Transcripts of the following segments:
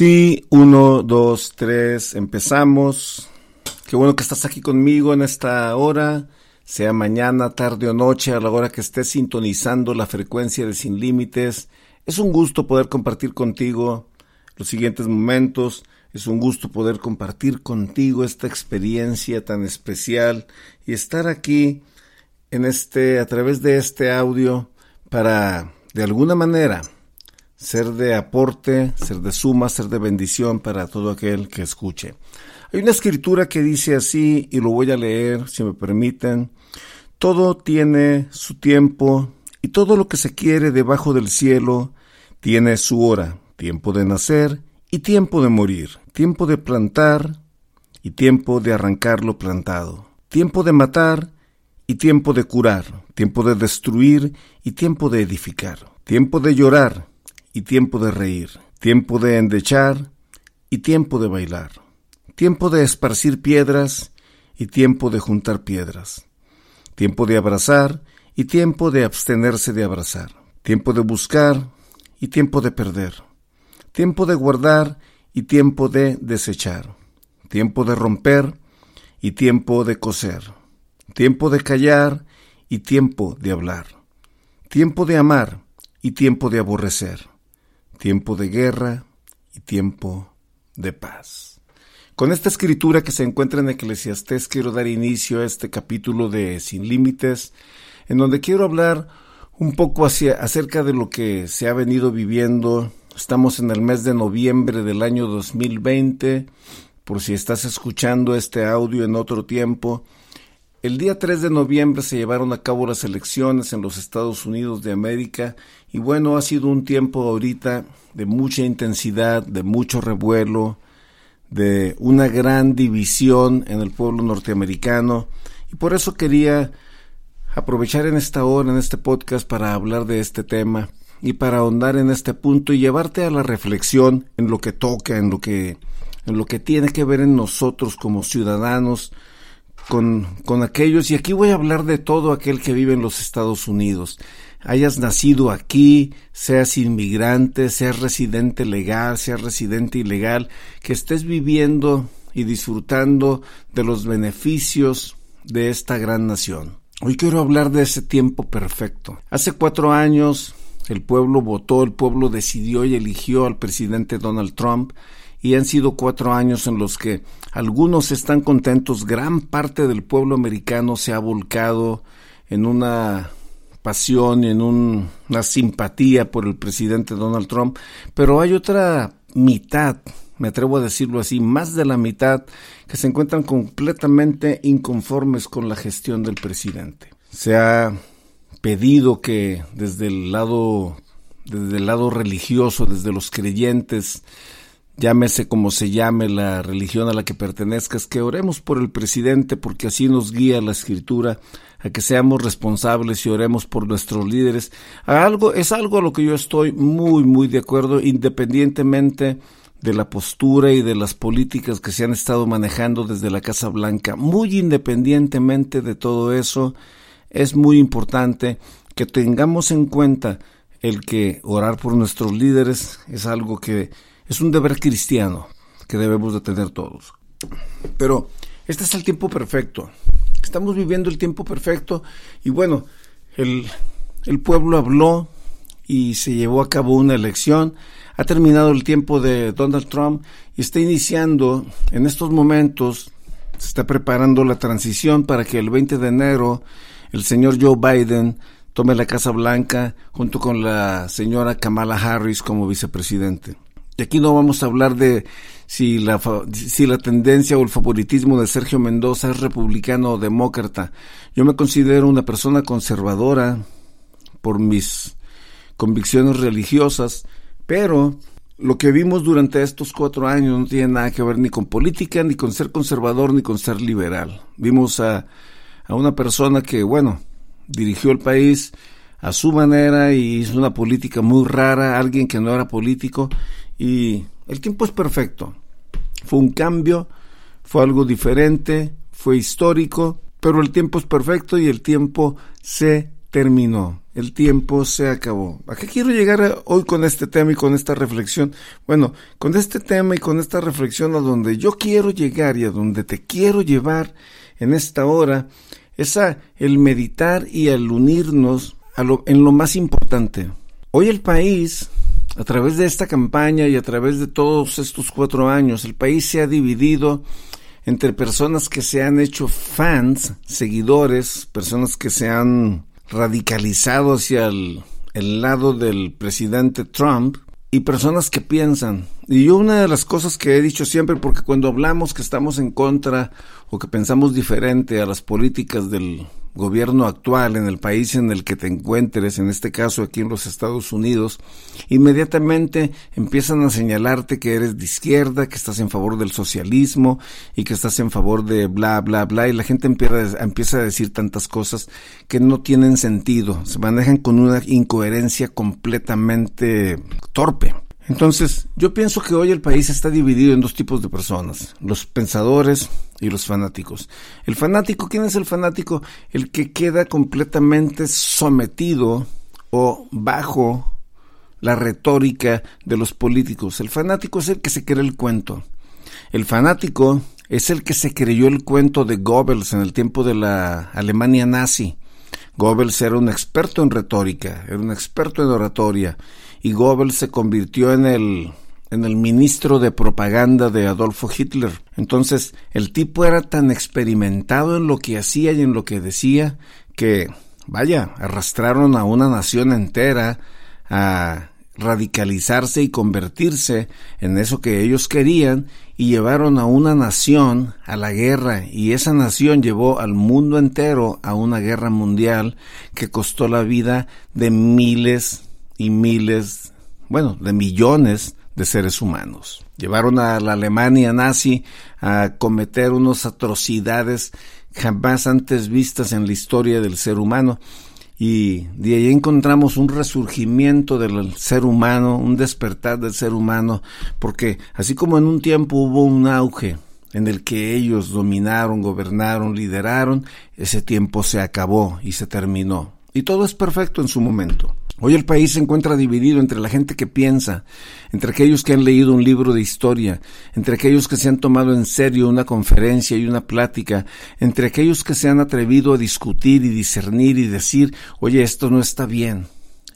Sí, uno, dos, tres, empezamos. Qué bueno que estás aquí conmigo en esta hora, sea mañana, tarde o noche, a la hora que estés sintonizando la frecuencia de Sin Límites. Es un gusto poder compartir contigo los siguientes momentos. Es un gusto poder compartir contigo esta experiencia tan especial y estar aquí en este a través de este audio para de alguna manera ser de aporte, ser de suma, ser de bendición para todo aquel que escuche. Hay una escritura que dice así y lo voy a leer si me permiten. Todo tiene su tiempo y todo lo que se quiere debajo del cielo tiene su hora, tiempo de nacer y tiempo de morir, tiempo de plantar y tiempo de arrancar lo plantado, tiempo de matar y tiempo de curar, tiempo de destruir y tiempo de edificar, tiempo de llorar y tiempo de reír, tiempo de endechar y tiempo de bailar, tiempo de esparcir piedras y tiempo de juntar piedras, tiempo de abrazar y tiempo de abstenerse de abrazar, tiempo de buscar y tiempo de perder, tiempo de guardar y tiempo de desechar, tiempo de romper y tiempo de coser, tiempo de callar y tiempo de hablar, tiempo de amar y tiempo de aborrecer, tiempo de guerra y tiempo de paz. Con esta escritura que se encuentra en Eclesiastés quiero dar inicio a este capítulo de Sin Límites, en donde quiero hablar un poco acerca de lo que se ha venido viviendo. Estamos en el mes de noviembre del año 2020, por si estás escuchando este audio en otro tiempo. El día 3 de noviembre se llevaron a cabo las elecciones en los Estados Unidos de América y bueno, ha sido un tiempo ahorita de mucha intensidad, de mucho revuelo, de una gran división en el pueblo norteamericano. Y por eso quería aprovechar en esta hora, en este podcast, para hablar de este tema y para ahondar en este punto y llevarte a la reflexión en lo que toca, en lo que, en lo que tiene que ver en nosotros como ciudadanos, con, con aquellos, y aquí voy a hablar de todo aquel que vive en los Estados Unidos. Hayas nacido aquí, seas inmigrante, seas residente legal, seas residente ilegal, que estés viviendo y disfrutando de los beneficios de esta gran nación. Hoy quiero hablar de ese tiempo perfecto. Hace cuatro años el pueblo votó, el pueblo decidió y eligió al presidente Donald Trump y han sido cuatro años en los que algunos están contentos, gran parte del pueblo americano se ha volcado en una pasión en una simpatía por el presidente Donald Trump, pero hay otra mitad, me atrevo a decirlo así, más de la mitad que se encuentran completamente inconformes con la gestión del presidente. Se ha pedido que desde el lado desde el lado religioso, desde los creyentes, llámese como se llame la religión a la que pertenezcas, que oremos por el presidente porque así nos guía la escritura a que seamos responsables y oremos por nuestros líderes. algo es algo a lo que yo estoy muy muy de acuerdo independientemente de la postura y de las políticas que se han estado manejando desde la Casa Blanca. Muy independientemente de todo eso, es muy importante que tengamos en cuenta el que orar por nuestros líderes es algo que es un deber cristiano que debemos de tener todos. Pero este es el tiempo perfecto. Estamos viviendo el tiempo perfecto y bueno, el, el pueblo habló y se llevó a cabo una elección ha terminado el tiempo de Donald Trump y está iniciando en estos momentos, se está preparando la transición para que el 20 de enero el señor Joe Biden tome la Casa Blanca junto con la señora Kamala Harris como vicepresidente. Y aquí no vamos a hablar de si la, si la tendencia o el favoritismo de Sergio Mendoza es republicano o demócrata. Yo me considero una persona conservadora por mis convicciones religiosas, pero lo que vimos durante estos cuatro años no tiene nada que ver ni con política, ni con ser conservador, ni con ser liberal. Vimos a, a una persona que, bueno, dirigió el país a su manera y hizo una política muy rara, alguien que no era político y el tiempo es perfecto. Fue un cambio, fue algo diferente, fue histórico, pero el tiempo es perfecto y el tiempo se terminó. El tiempo se acabó. ¿A qué quiero llegar hoy con este tema y con esta reflexión? Bueno, con este tema y con esta reflexión a donde yo quiero llegar y a donde te quiero llevar en esta hora es a el meditar y al unirnos a lo, en lo más importante. Hoy el país, a través de esta campaña y a través de todos estos cuatro años, el país se ha dividido entre personas que se han hecho fans, seguidores, personas que se han radicalizado hacia el, el lado del presidente Trump y personas que piensan. Y yo una de las cosas que he dicho siempre, porque cuando hablamos que estamos en contra o que pensamos diferente a las políticas del gobierno actual en el país en el que te encuentres, en este caso aquí en los Estados Unidos, inmediatamente empiezan a señalarte que eres de izquierda, que estás en favor del socialismo y que estás en favor de bla, bla, bla, y la gente empieza, empieza a decir tantas cosas que no tienen sentido, se manejan con una incoherencia completamente torpe. Entonces, yo pienso que hoy el país está dividido en dos tipos de personas, los pensadores y los fanáticos. El fanático, ¿quién es el fanático? El que queda completamente sometido o bajo la retórica de los políticos. El fanático es el que se cree el cuento. El fanático es el que se creyó el cuento de Goebbels en el tiempo de la Alemania nazi. Goebbels era un experto en retórica, era un experto en oratoria y Goebbels se convirtió en el en el ministro de propaganda de Adolfo Hitler. Entonces, el tipo era tan experimentado en lo que hacía y en lo que decía que, vaya, arrastraron a una nación entera a radicalizarse y convertirse en eso que ellos querían y llevaron a una nación a la guerra y esa nación llevó al mundo entero a una guerra mundial que costó la vida de miles y miles, bueno, de millones de seres humanos. Llevaron a la Alemania nazi a cometer unas atrocidades jamás antes vistas en la historia del ser humano. Y de ahí encontramos un resurgimiento del ser humano, un despertar del ser humano, porque así como en un tiempo hubo un auge en el que ellos dominaron, gobernaron, lideraron, ese tiempo se acabó y se terminó. Y todo es perfecto en su momento. Hoy el país se encuentra dividido entre la gente que piensa, entre aquellos que han leído un libro de historia, entre aquellos que se han tomado en serio una conferencia y una plática, entre aquellos que se han atrevido a discutir y discernir y decir, oye, esto no está bien.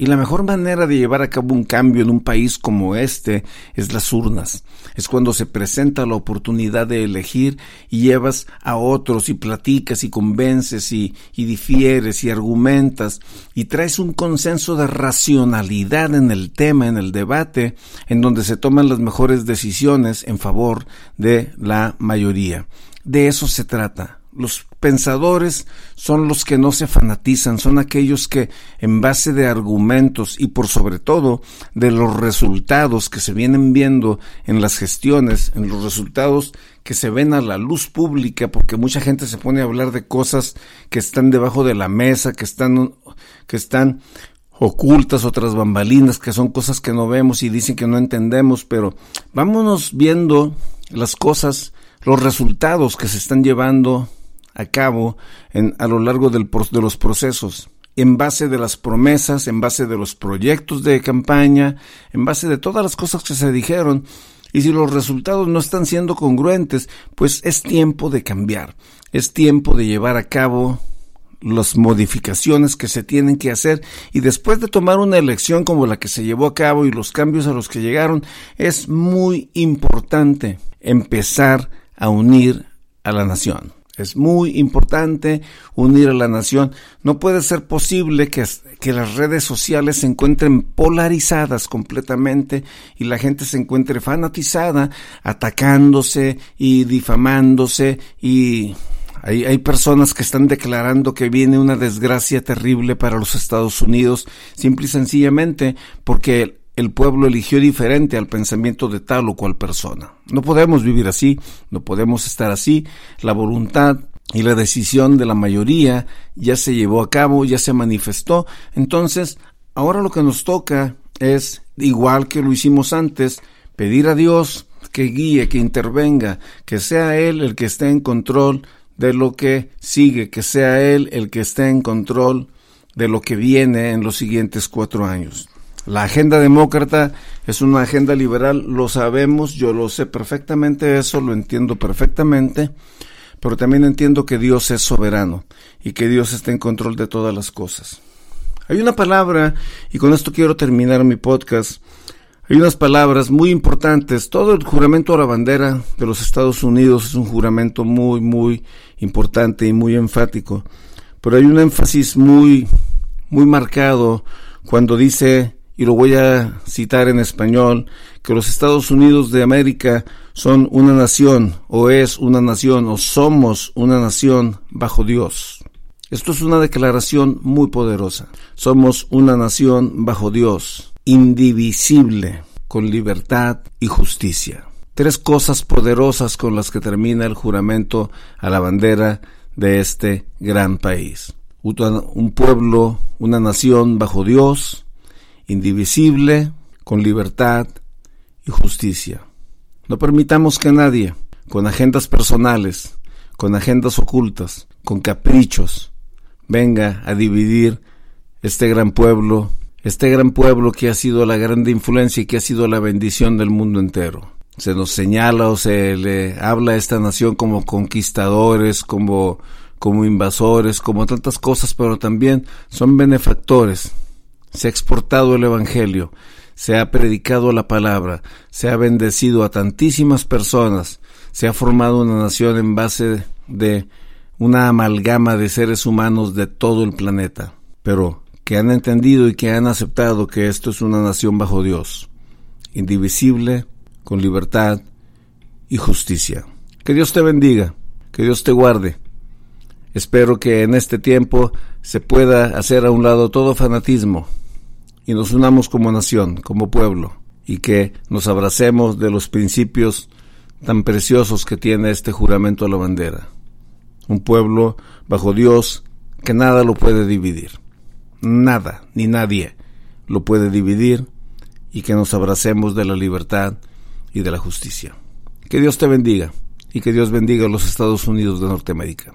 Y la mejor manera de llevar a cabo un cambio en un país como este es las urnas. Es cuando se presenta la oportunidad de elegir y llevas a otros y platicas y convences y, difieres y argumentas y traes un consenso de racionalidad en el tema, en el debate, en donde se toman las mejores decisiones en favor de la mayoría. De eso se trata los pensadores son los que no se fanatizan, son aquellos que en base de argumentos y por sobre todo de los resultados que se vienen viendo en las gestiones, en los resultados que se ven a la luz pública, porque mucha gente se pone a hablar de cosas que están debajo de la mesa, que están, que están ocultas, otras bambalinas, que son cosas que no vemos y dicen que no entendemos, pero vámonos viendo las cosas, los resultados que se están llevando a cabo en, a lo largo del, de los procesos, en base de las promesas, en base de los proyectos de campaña, en base de todas las cosas que se dijeron. Y si los resultados no están siendo congruentes, pues es tiempo de cambiar, es tiempo de llevar a cabo las modificaciones que se tienen que hacer y después de tomar una elección como la que se llevó a cabo y los cambios a los que llegaron, es muy importante empezar a unir a la nación. Es muy importante unir a la nación. No puede ser posible que, las redes sociales se encuentren polarizadas completamente y la gente se encuentre fanatizada, atacándose y difamándose y hay personas que están declarando que viene una desgracia terrible para los Estados Unidos, simple y sencillamente porque el pueblo eligió diferente al pensamiento de tal o cual persona. No podemos vivir así, no podemos estar así. La voluntad y la decisión de la mayoría ya se llevó a cabo, ya se manifestó. Entonces, ahora lo que nos toca es, igual que lo hicimos antes, pedir a Dios que guíe, que intervenga, que sea Él el que esté en control de lo que sigue, que sea Él el que esté en control de lo que viene en los siguientes cuatro años. La agenda demócrata es una agenda liberal, lo sabemos, yo lo sé perfectamente, eso lo entiendo perfectamente, pero también entiendo que Dios es soberano y que Dios está en control de todas las cosas. Hay una palabra, y con esto quiero terminar mi podcast, hay unas palabras muy importantes. Todo el juramento a la bandera de los Estados Unidos es un juramento muy, muy importante y muy enfático. Pero hay un énfasis muy, muy marcado cuando dice, y lo voy a citar en español, que los Estados Unidos de América son una nación, o es una nación, o somos una nación bajo Dios. Esto es una declaración muy poderosa. Somos una nación bajo Dios, indivisible, con libertad y justicia. Tres cosas poderosas con las que termina el juramento a la bandera de este gran país. Un pueblo, una nación bajo Dios, indivisible, con libertad y justicia. No permitamos que nadie, con agendas personales, con agendas ocultas, con caprichos, venga a dividir este gran pueblo, este gran pueblo que ha sido la grande influencia y que ha sido la bendición del mundo entero. Se nos señala o se le habla a esta nación como conquistadores, como, como invasores, como tantas cosas, pero también son benefactores. Se ha exportado el Evangelio, se ha predicado la palabra, se ha bendecido a tantísimas personas, se ha formado una nación en base de una amalgama de seres humanos de todo el planeta, pero que han entendido y que han aceptado que esto es una nación bajo Dios, indivisible, con libertad y justicia. Que Dios te bendiga, que Dios te guarde. Espero que en este tiempo se pueda hacer a un lado todo fanatismo, y nos unamos como nación, como pueblo, y que nos abracemos de los principios tan preciosos que tiene este juramento a la bandera. Un pueblo bajo Dios que nada lo puede dividir. Nada ni nadie lo puede dividir y que nos abracemos de la libertad y de la justicia. Que Dios te bendiga y que Dios bendiga a los Estados Unidos de Norteamérica.